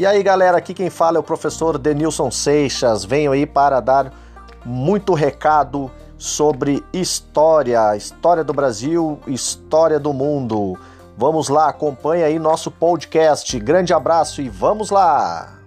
E aí, galera, aqui quem fala é o professor Denilson Seixas. Venho aí para dar muito recado sobre história, história do Brasil, história do mundo. Vamos lá, acompanha aí nosso podcast. Grande abraço e vamos lá!